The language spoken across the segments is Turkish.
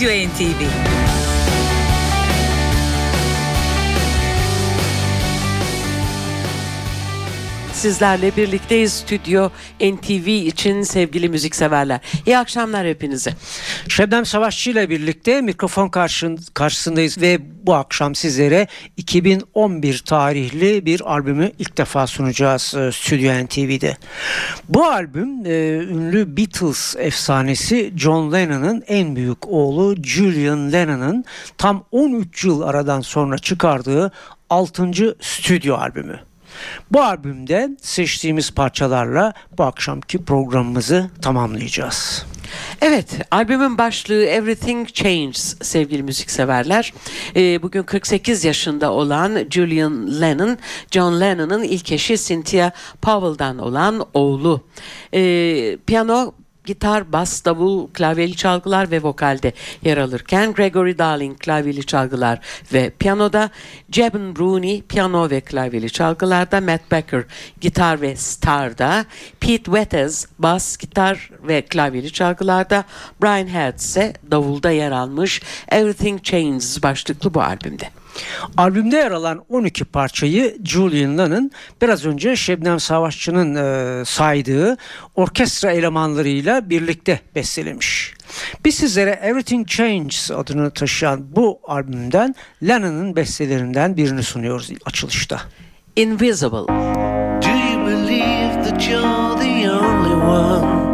Stüdyo NTV Sizlerle birlikteyiz stüdyo NTV için sevgili müzikseverler. İyi akşamlar hepinize. Şebnem Savaşçı ile birlikte mikrofon karşın, karşısındayız ve bu akşam sizlere 2011 tarihli bir albümü ilk defa sunacağız e, Stüdyo NTV'de. Bu albüm e, ünlü Beatles efsanesi John Lennon'ın en büyük oğlu Julian Lennon'ın tam 13 yıl aradan sonra çıkardığı 6. stüdyo albümü. Bu albümde seçtiğimiz parçalarla bu akşamki programımızı tamamlayacağız. Evet, albümün başlığı Everything Changes sevgili müzikseverler. Ee, bugün 48 yaşında olan Julian Lennon, John Lennon'ın ilk eşi Cynthia Powell'dan olan oğlu. Ee, piyano gitar, bas, davul, klavyeli çalgılar ve vokalde yer alırken Gregory Darling klavyeli çalgılar ve piyanoda, Jeben Bruni piyano ve klavyeli çalgılarda, Matt Becker gitar ve starda, Pete Wethers bas, gitar ve klavyeli çalgılarda, Brian Head ise davulda yer almış Everything Changes başlıklı bu albümde. Albümde yer alan 12 parçayı Julian Lennon biraz önce Şebnem Savaşçı'nın e, saydığı orkestra elemanlarıyla birlikte bestelemiş. Biz sizlere Everything Changes adını taşıyan bu albümden Lennon'ın bestelerinden birini sunuyoruz açılışta. Invisible. Do you believe that you're the only one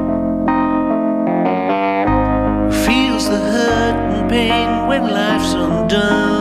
feels the hurt and pain when life's undone?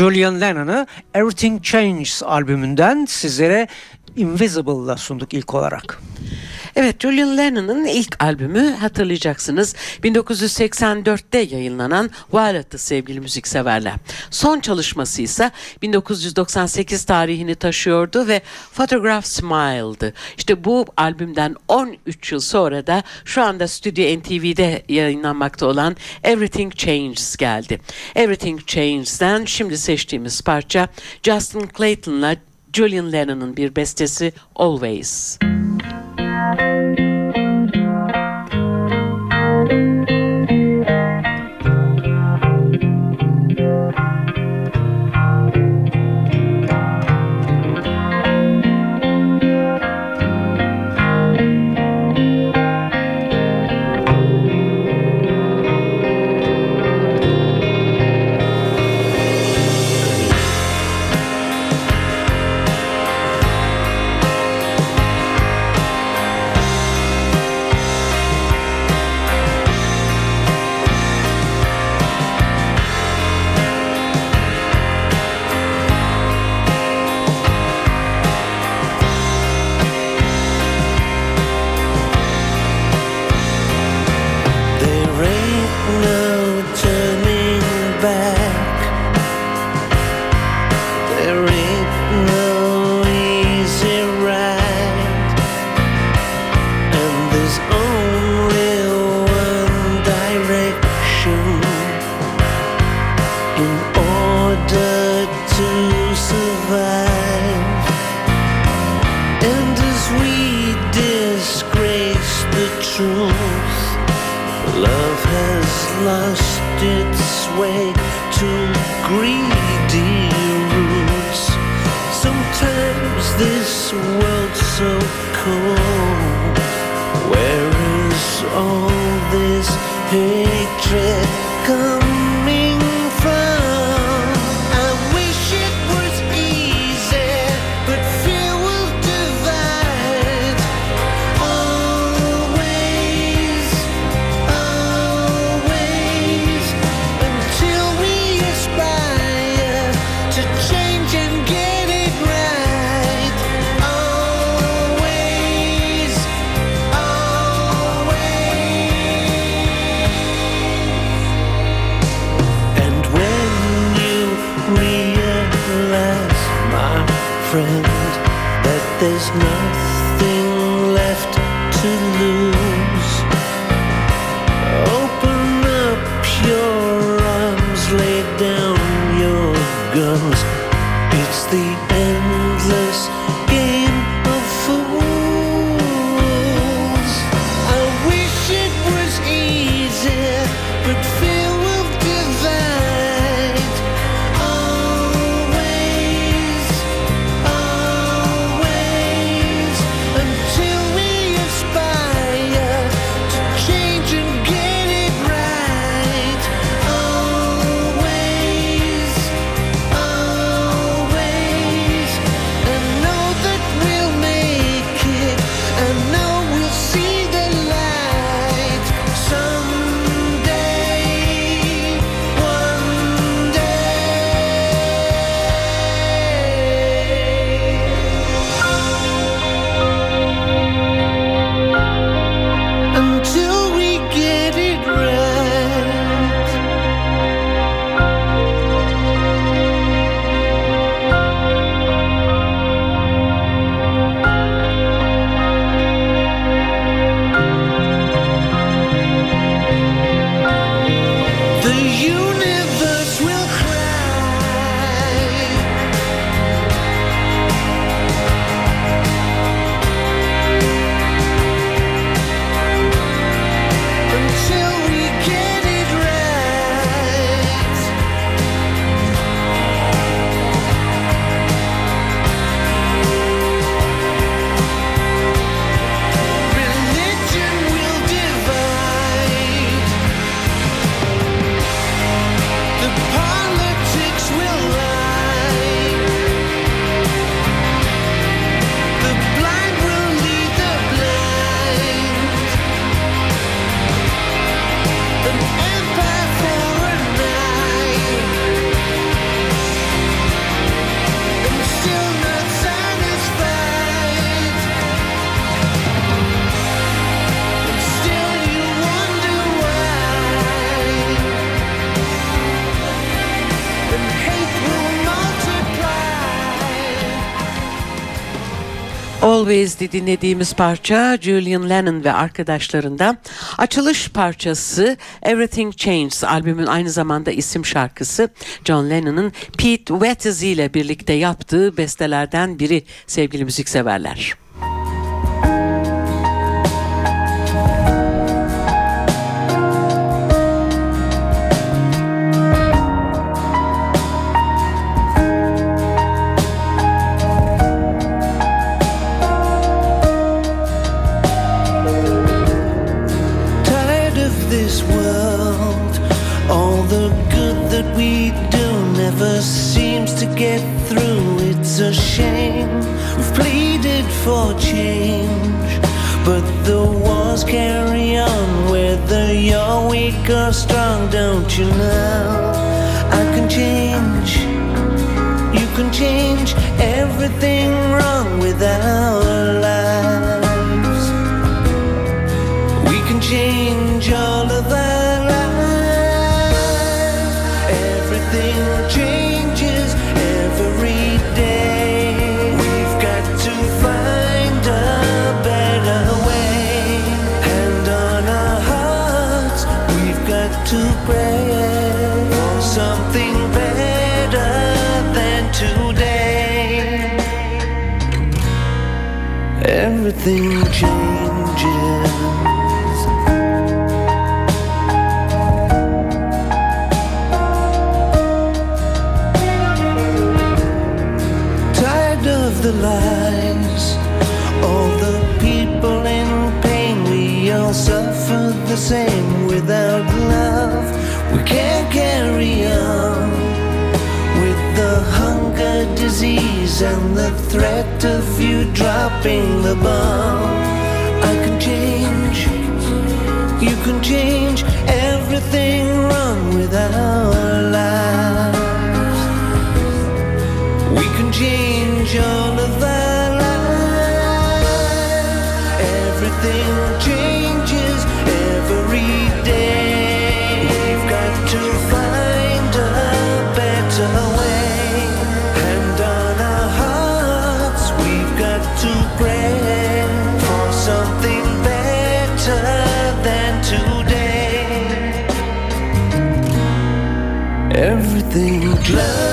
Julian Lennon'ı Everything Changes albümünden sizlere Invisible'la sunduk ilk olarak. Evet Julian Lennon'ın ilk albümü hatırlayacaksınız 1984'te yayınlanan Violet'tı sevgili müzikseverler. Son çalışması ise 1998 tarihini taşıyordu ve Photograph Smile'dı. İşte bu albümden 13 yıl sonra da şu anda Stüdyo NTV'de yayınlanmakta olan Everything Changes geldi. Everything Changes'den şimdi seçtiğimiz parça Justin Clayton'la Julian Lennon'ın bir bestesi Always. Bye. Always'di dinlediğimiz parça Julian Lennon ve arkadaşlarından açılış parçası Everything Changes albümün aynı zamanda isim şarkısı John Lennon'ın Pete Wetzel ile birlikte yaptığı bestelerden biri sevgili müzikseverler. Never seems to get through. It's a shame. We've pleaded for change, but the wars carry on. Whether you're weak or strong, don't you know? I can change. You can change everything wrong with our lives. Everything changes. Everything learn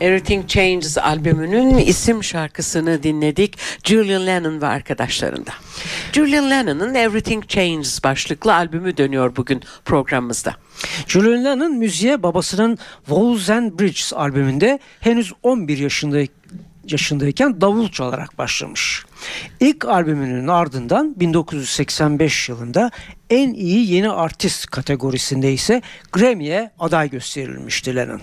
Everything Changes albümünün isim şarkısını dinledik Julian Lennon ve arkadaşlarında. Julian Lennon'ın Everything Changes başlıklı albümü dönüyor bugün programımızda. Julian Lennon müziğe babasının Walls and Bridges albümünde henüz 11 yaşında yaşındayken davul çalarak başlamış. İlk albümünün ardından 1985 yılında en iyi yeni artist kategorisinde ise Grammy'ye aday gösterilmişti Lennon.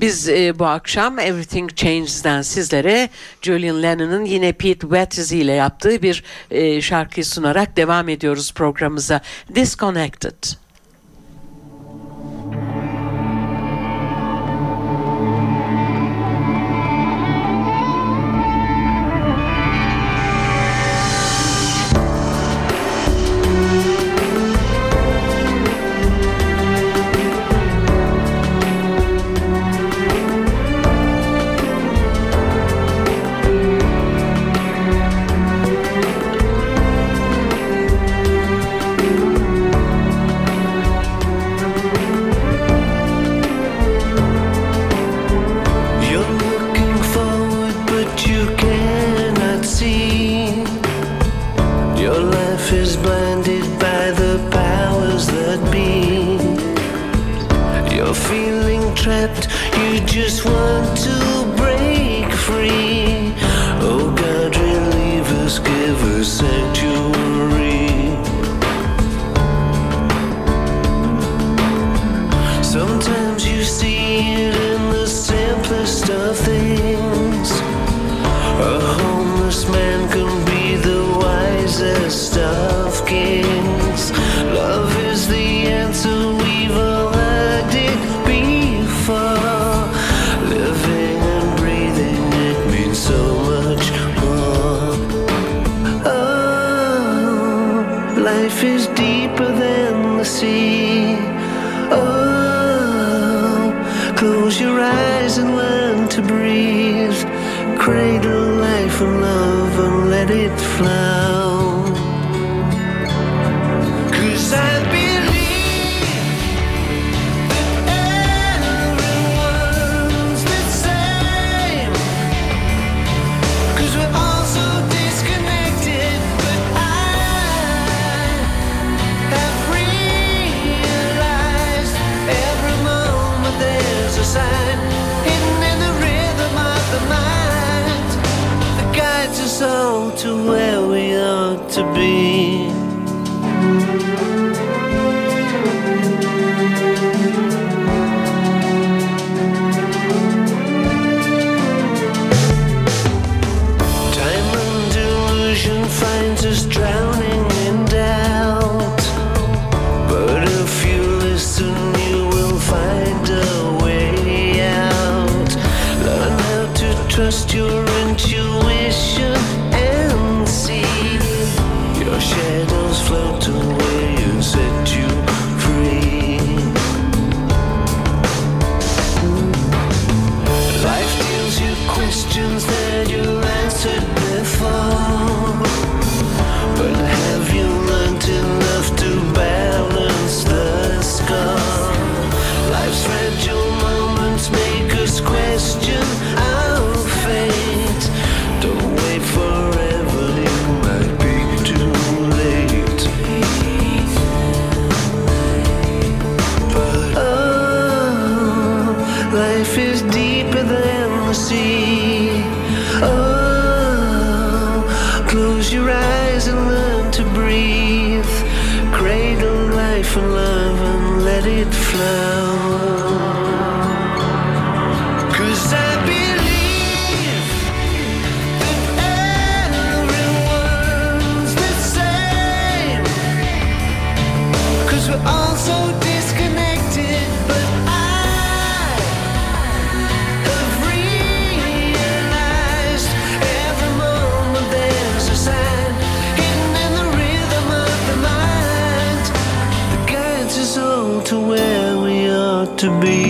Biz e, bu akşam Everything Changes'den sizlere Julian Lennon'ın yine Pete Wetzel ile yaptığı bir e, şarkıyı sunarak devam ediyoruz programımıza. Disconnected. now to where we ought to be. To be.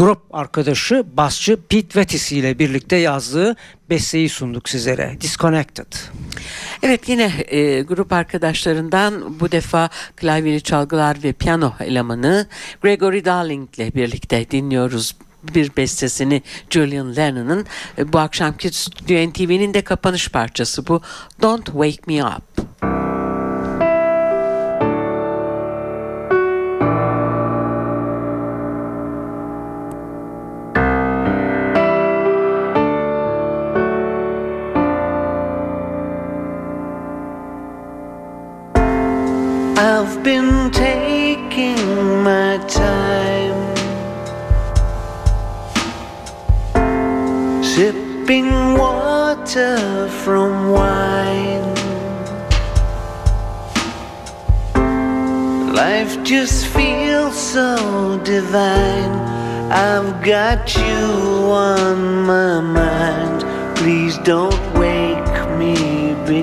Grup arkadaşı basçı Pete Vetis ile birlikte yazdığı besteyi sunduk sizlere. Disconnected. Evet yine e, grup arkadaşlarından bu defa klavyeli çalgılar ve piyano elemanı Gregory Darling ile birlikte dinliyoruz bir bestesini Julian Lennon'ın E, bu akşamki Stüdyo NTV'nin de kapanış parçası bu Don't Wake Me Up. I've been taking my time, sipping water from wine. Life just feels so divine. I've got you on my mind. Please don't wake me, be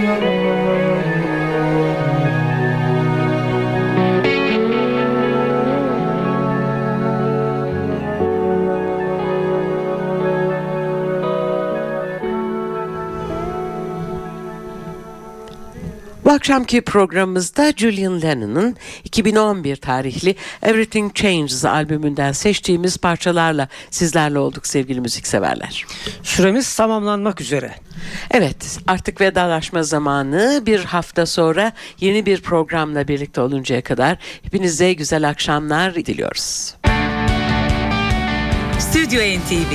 Thank you. Akşamki programımızda Julian Lennon'ın 2011 tarihli Everything Changes albümünden seçtiğimiz parçalarla sizlerle olduk sevgili müzikseverler. Süremiz tamamlanmak üzere. Evet artık vedalaşma zamanı bir hafta sonra yeni bir programla birlikte oluncaya kadar hepinize güzel akşamlar diliyoruz. Stüdyo NTV